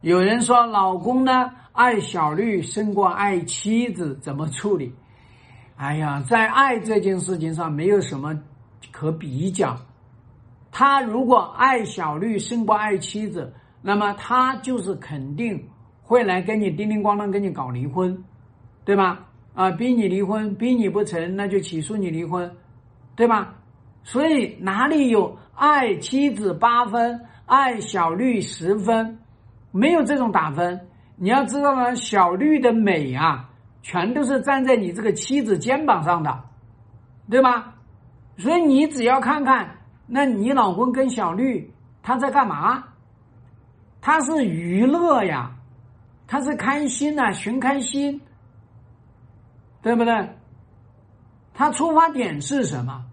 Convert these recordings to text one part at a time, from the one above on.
有人说老公呢爱小绿胜过爱妻子，怎么处理？哎呀，在爱这件事情上没有什么可比较。他如果爱小绿胜过爱妻子，那么他就是肯定会来跟你叮叮咣当跟你搞离婚，对吧？啊，逼你离婚，逼你不成，那就起诉你离婚，对吧？所以哪里有爱妻子八分，爱小绿十分？没有这种打分，你要知道呢，小绿的美啊，全都是站在你这个妻子肩膀上的，对吧？所以你只要看看，那你老公跟小绿他在干嘛？他是娱乐呀，他是开心呐，寻开心，对不对？他出发点是什么？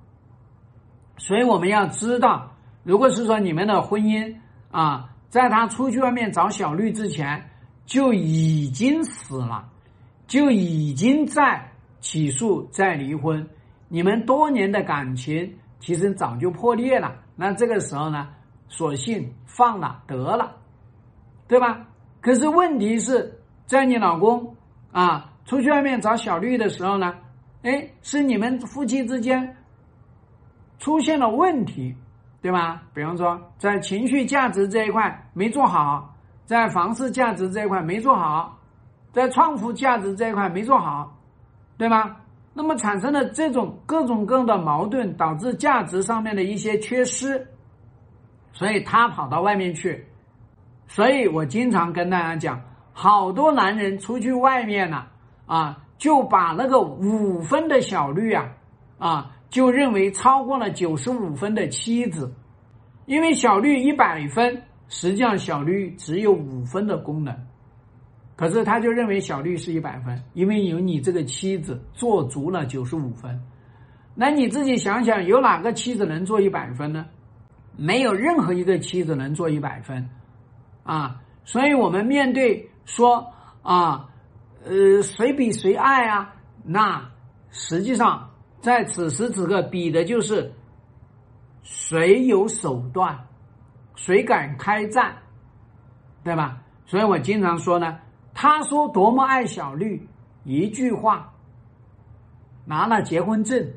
所以我们要知道，如果是说你们的婚姻啊。在他出去外面找小绿之前，就已经死了，就已经在起诉、在离婚。你们多年的感情其实早就破裂了。那这个时候呢，索性放了得了，对吧？可是问题是在你老公啊出去外面找小绿的时候呢，哎，是你们夫妻之间出现了问题。对吧？比方说，在情绪价值这一块没做好，在房事价值这一块没做好，在创富价值这一块没做好，对吗？那么产生了这种各种各样的矛盾，导致价值上面的一些缺失，所以他跑到外面去。所以我经常跟大家讲，好多男人出去外面了啊，就把那个五分的小绿啊啊。就认为超过了九十五分的妻子，因为小绿一百分，实际上小绿只有五分的功能，可是他就认为小绿是一百分，因为有你这个妻子做足了九十五分。那你自己想想，有哪个妻子能做一百分呢？没有任何一个妻子能做一百分，啊！所以我们面对说啊，呃，谁比谁爱啊？那实际上。在此时此刻，比的就是谁有手段，谁敢开战，对吧？所以我经常说呢，他说多么爱小绿，一句话，拿了结婚证，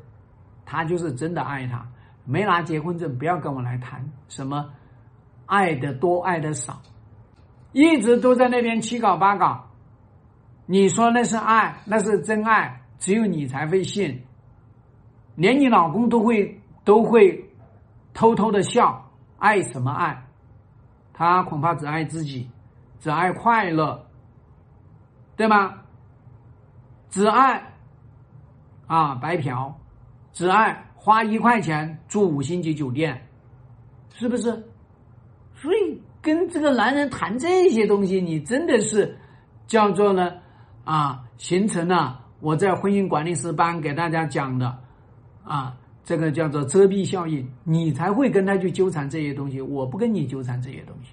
他就是真的爱他；没拿结婚证，不要跟我来谈什么爱的多，爱的少，一直都在那边七搞八搞。你说那是爱，那是真爱，只有你才会信。连你老公都会都会偷偷的笑，爱什么爱？他恐怕只爱自己，只爱快乐，对吗？只爱啊白嫖，只爱花一块钱住五星级酒店，是不是？所以跟这个男人谈这些东西，你真的是叫做呢啊，形成了我在婚姻管理师班给大家讲的。啊，这个叫做遮蔽效应，你才会跟他去纠缠这些东西，我不跟你纠缠这些东西。